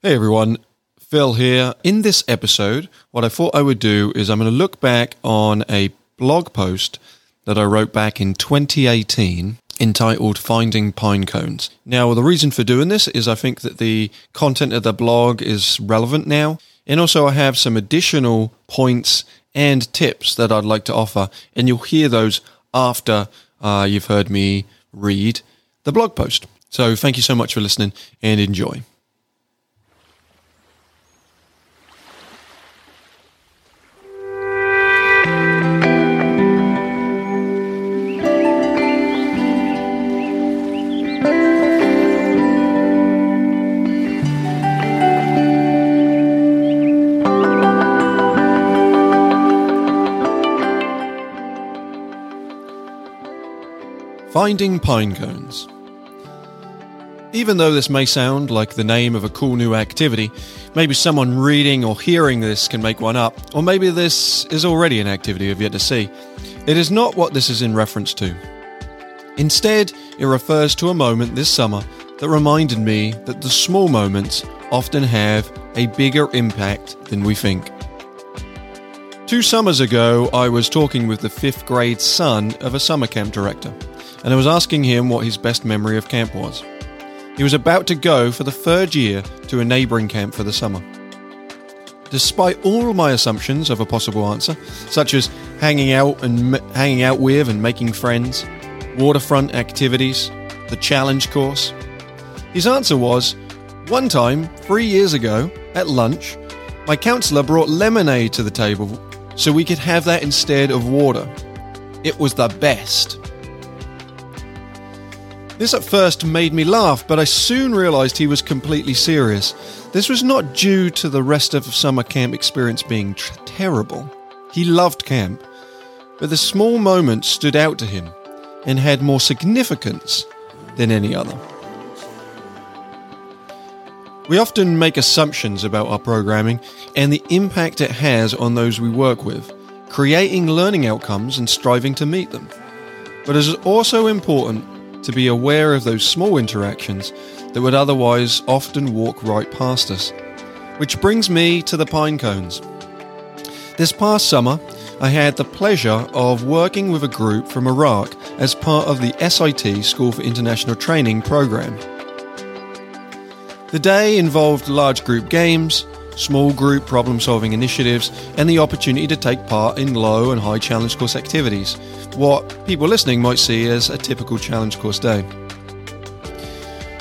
Hey everyone, Phil here. In this episode, what I thought I would do is I'm going to look back on a blog post that I wrote back in 2018 entitled Finding Pine Cones. Now, the reason for doing this is I think that the content of the blog is relevant now. And also, I have some additional points and tips that I'd like to offer. And you'll hear those after uh, you've heard me read the blog post. So, thank you so much for listening and enjoy. Finding Pine Cones. Even though this may sound like the name of a cool new activity, maybe someone reading or hearing this can make one up, or maybe this is already an activity you've yet to see. It is not what this is in reference to. Instead, it refers to a moment this summer that reminded me that the small moments often have a bigger impact than we think. Two summers ago, I was talking with the fifth grade son of a summer camp director and I was asking him what his best memory of camp was. He was about to go for the third year to a neighbouring camp for the summer. Despite all my assumptions of a possible answer, such as hanging out and hanging out with and making friends, waterfront activities, the challenge course, his answer was, one time, three years ago, at lunch, my counsellor brought lemonade to the table so we could have that instead of water. It was the best. This at first made me laugh, but I soon realised he was completely serious. This was not due to the rest of summer camp experience being tr- terrible. He loved camp, but the small moments stood out to him and had more significance than any other. We often make assumptions about our programming and the impact it has on those we work with, creating learning outcomes and striving to meet them. But it is also important to be aware of those small interactions that would otherwise often walk right past us. Which brings me to the pine cones. This past summer, I had the pleasure of working with a group from Iraq as part of the SIT School for International Training program. The day involved large group games, small group problem solving initiatives, and the opportunity to take part in low and high challenge course activities, what people listening might see as a typical challenge course day.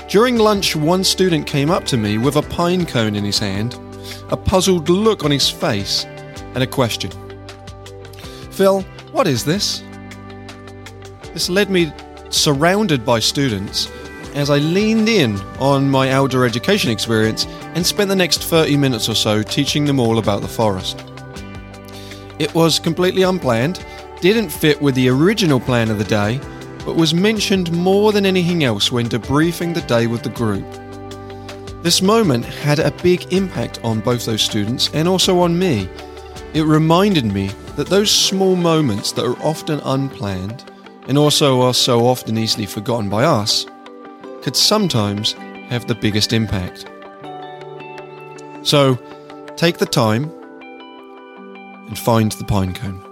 During lunch, one student came up to me with a pine cone in his hand, a puzzled look on his face, and a question Phil, what is this? This led me surrounded by students as I leaned in on my outdoor education experience and spent the next 30 minutes or so teaching them all about the forest. It was completely unplanned, didn't fit with the original plan of the day, but was mentioned more than anything else when debriefing the day with the group. This moment had a big impact on both those students and also on me. It reminded me that those small moments that are often unplanned and also are so often easily forgotten by us could sometimes have the biggest impact. So, take the time and find the pine cone.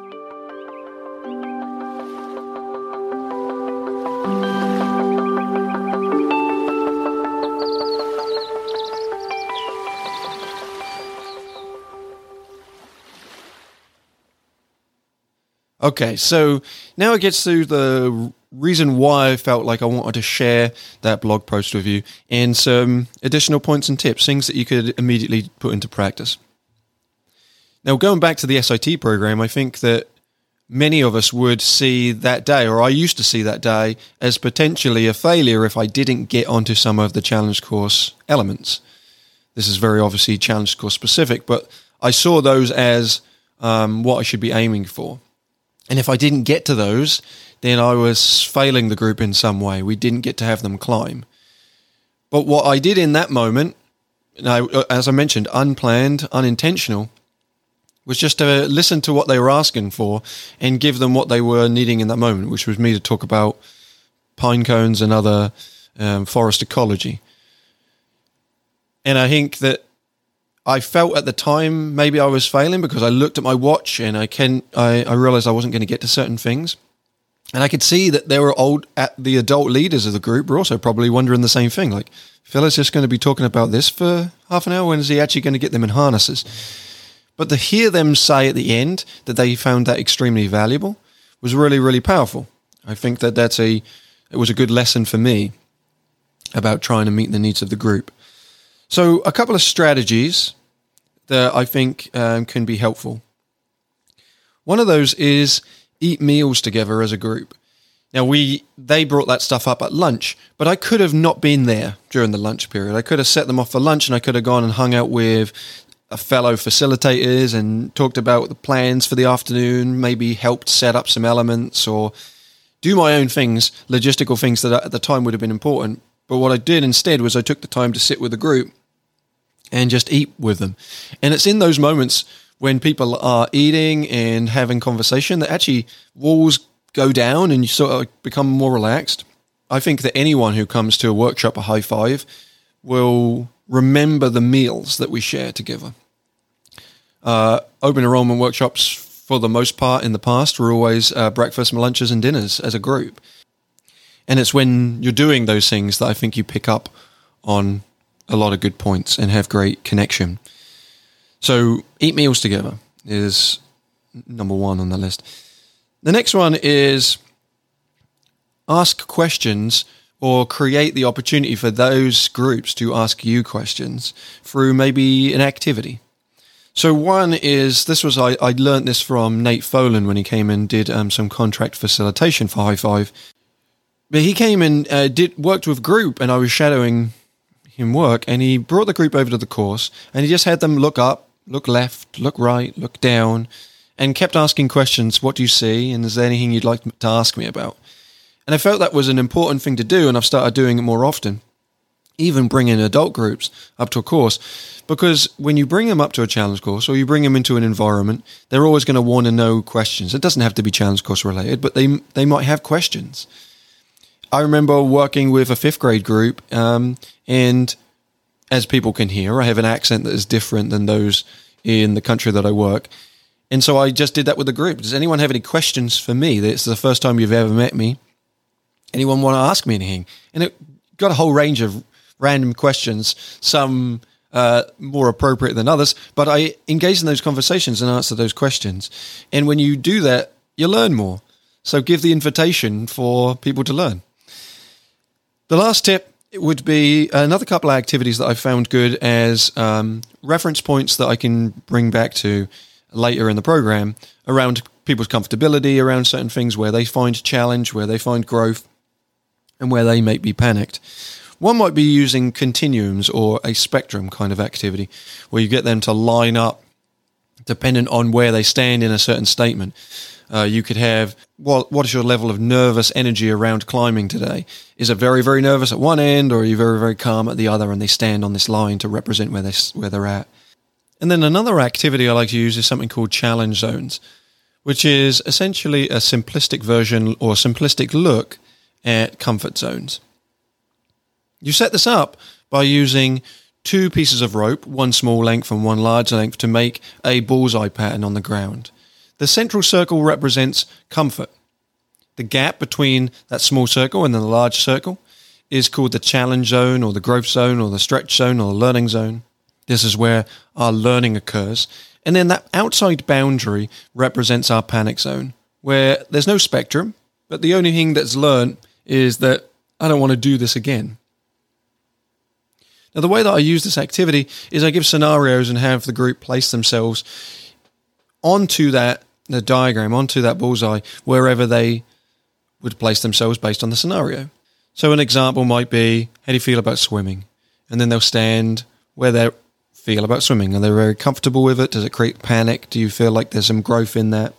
Okay, so now it gets to the reason why I felt like I wanted to share that blog post with you and some additional points and tips, things that you could immediately put into practice. Now, going back to the SIT program, I think that many of us would see that day, or I used to see that day, as potentially a failure if I didn't get onto some of the challenge course elements. This is very obviously challenge course specific, but I saw those as um, what I should be aiming for. And if I didn't get to those, then I was failing the group in some way. We didn't get to have them climb. But what I did in that moment, now, as I mentioned, unplanned, unintentional, was just to listen to what they were asking for and give them what they were needing in that moment, which was me to talk about pine cones and other um, forest ecology. And I think that I felt at the time maybe I was failing because I looked at my watch and I can I, I realized I wasn't going to get to certain things. And I could see that there were old at the adult leaders of the group were also probably wondering the same thing. Like, fella's just going to be talking about this for half an hour. When is he actually going to get them in harnesses? But to hear them say at the end that they found that extremely valuable was really, really powerful. I think that that's a it was a good lesson for me about trying to meet the needs of the group. So, a couple of strategies that I think um, can be helpful. One of those is eat meals together as a group. Now we they brought that stuff up at lunch, but I could have not been there during the lunch period. I could have set them off for lunch and I could have gone and hung out with a fellow facilitators and talked about the plans for the afternoon, maybe helped set up some elements or do my own things, logistical things that at the time would have been important. But what I did instead was I took the time to sit with the group and just eat with them. And it's in those moments when people are eating and having conversation that actually walls go down and you sort of become more relaxed. I think that anyone who comes to a workshop, a high five, will remember the meals that we share together. Uh, open enrollment workshops, for the most part, in the past, were always uh, breakfast, lunches, and dinners as a group. And it's when you're doing those things that I think you pick up on a lot of good points and have great connection. So, eat meals together is number one on the list. The next one is ask questions or create the opportunity for those groups to ask you questions through maybe an activity. So one is this was I, I learned this from Nate Folan when he came and did um, some contract facilitation for High Five. But he came and uh, did worked with group, and I was shadowing him work, and he brought the group over to the course, and he just had them look up, look left, look right, look down, and kept asking questions. What do you see? And is there anything you'd like to ask me about? And I felt that was an important thing to do, and I've started doing it more often. Even bringing adult groups up to a course, because when you bring them up to a challenge course or you bring them into an environment, they're always going to want to know questions. It doesn't have to be challenge course related, but they they might have questions. I remember working with a fifth grade group, um, and as people can hear, I have an accent that is different than those in the country that I work. And so I just did that with the group. Does anyone have any questions for me? It's the first time you've ever met me. Anyone want to ask me anything? And it got a whole range of random questions, some uh, more appropriate than others. But I engaged in those conversations and answered those questions. And when you do that, you learn more. So give the invitation for people to learn. The last tip would be another couple of activities that I found good as um, reference points that I can bring back to later in the program around people's comfortability around certain things where they find challenge, where they find growth, and where they may be panicked. One might be using continuums or a spectrum kind of activity where you get them to line up dependent on where they stand in a certain statement. Uh, you could have what what is your level of nervous energy around climbing today? Is it very very nervous at one end, or are you very very calm at the other? And they stand on this line to represent where they where they're at. And then another activity I like to use is something called challenge zones, which is essentially a simplistic version or simplistic look at comfort zones. You set this up by using two pieces of rope, one small length and one large length, to make a bullseye pattern on the ground. The central circle represents comfort. The gap between that small circle and the large circle is called the challenge zone or the growth zone or the stretch zone or the learning zone. This is where our learning occurs. And then that outside boundary represents our panic zone, where there's no spectrum, but the only thing that's learned is that I don't want to do this again. Now, the way that I use this activity is I give scenarios and have the group place themselves onto that the diagram, onto that bullseye, wherever they would place themselves based on the scenario. So, an example might be how do you feel about swimming? And then they'll stand where they feel about swimming. Are they very comfortable with it? Does it create panic? Do you feel like there's some growth in that?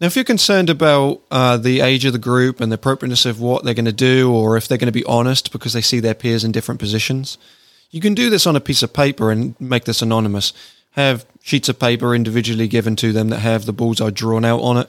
Now, if you're concerned about uh, the age of the group and the appropriateness of what they're going to do, or if they're going to be honest because they see their peers in different positions, you can do this on a piece of paper and make this anonymous. Have sheets of paper individually given to them that have the bullseye drawn out on it,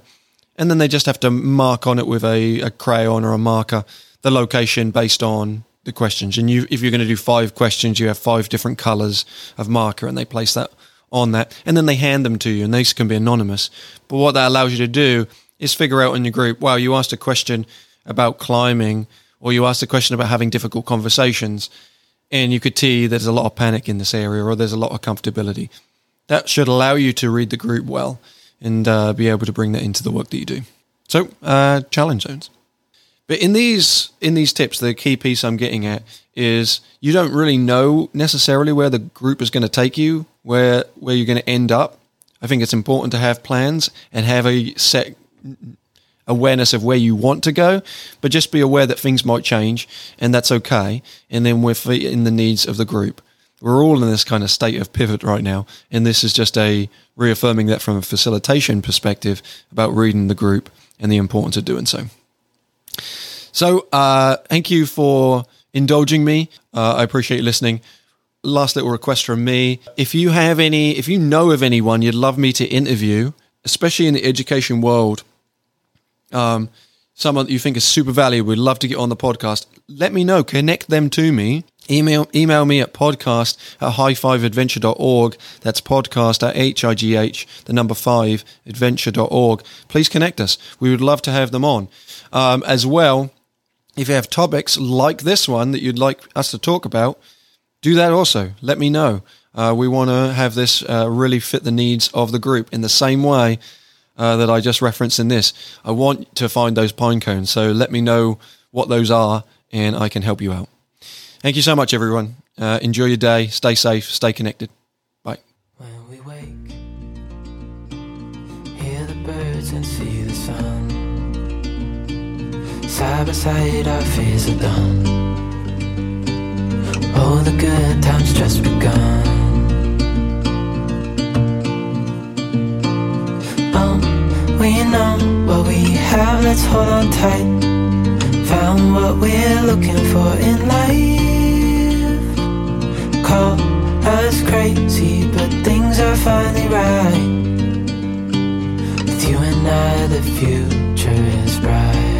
and then they just have to mark on it with a, a crayon or a marker the location based on the questions. And you, if you're going to do five questions, you have five different colors of marker, and they place that on that, and then they hand them to you, and these can be anonymous. But what that allows you to do is figure out in your group, wow, you asked a question about climbing, or you asked a question about having difficult conversations, and you could see there's a lot of panic in this area, or there's a lot of comfortability. That should allow you to read the group well and uh, be able to bring that into the work that you do. So, uh, challenge zones. But in these in these tips, the key piece I'm getting at is you don't really know necessarily where the group is going to take you, where where you're going to end up. I think it's important to have plans and have a set awareness of where you want to go, but just be aware that things might change and that's okay. And then we're in the needs of the group. We're all in this kind of state of pivot right now, and this is just a reaffirming that from a facilitation perspective about reading the group and the importance of doing so. So, uh, thank you for indulging me. Uh, I appreciate you listening. Last little request from me. If you have any, if you know of anyone you'd love me to interview, especially in the education world, um, someone that you think is super valuable, we'd love to get on the podcast, let me know. Connect them to me. Email email me at podcast at high5adventure.org. That's podcast at H-I-G-H, the number five, adventure.org. Please connect us. We would love to have them on. Um, as well, if you have topics like this one that you'd like us to talk about, do that also. Let me know. Uh, we want to have this uh, really fit the needs of the group in the same way uh, that I just referenced in this. I want to find those pine cones, so let me know what those are and I can help you out. Thank you so much, everyone. Uh, enjoy your day. Stay safe. Stay connected. Bye. When we wake, hear the birds and see the sun. Side by side, our fears are done. All the good times just begun. We know what we have, let's hold on tight. Found what we're looking for in life call us crazy, but things are finally right. With you and I, the future is bright.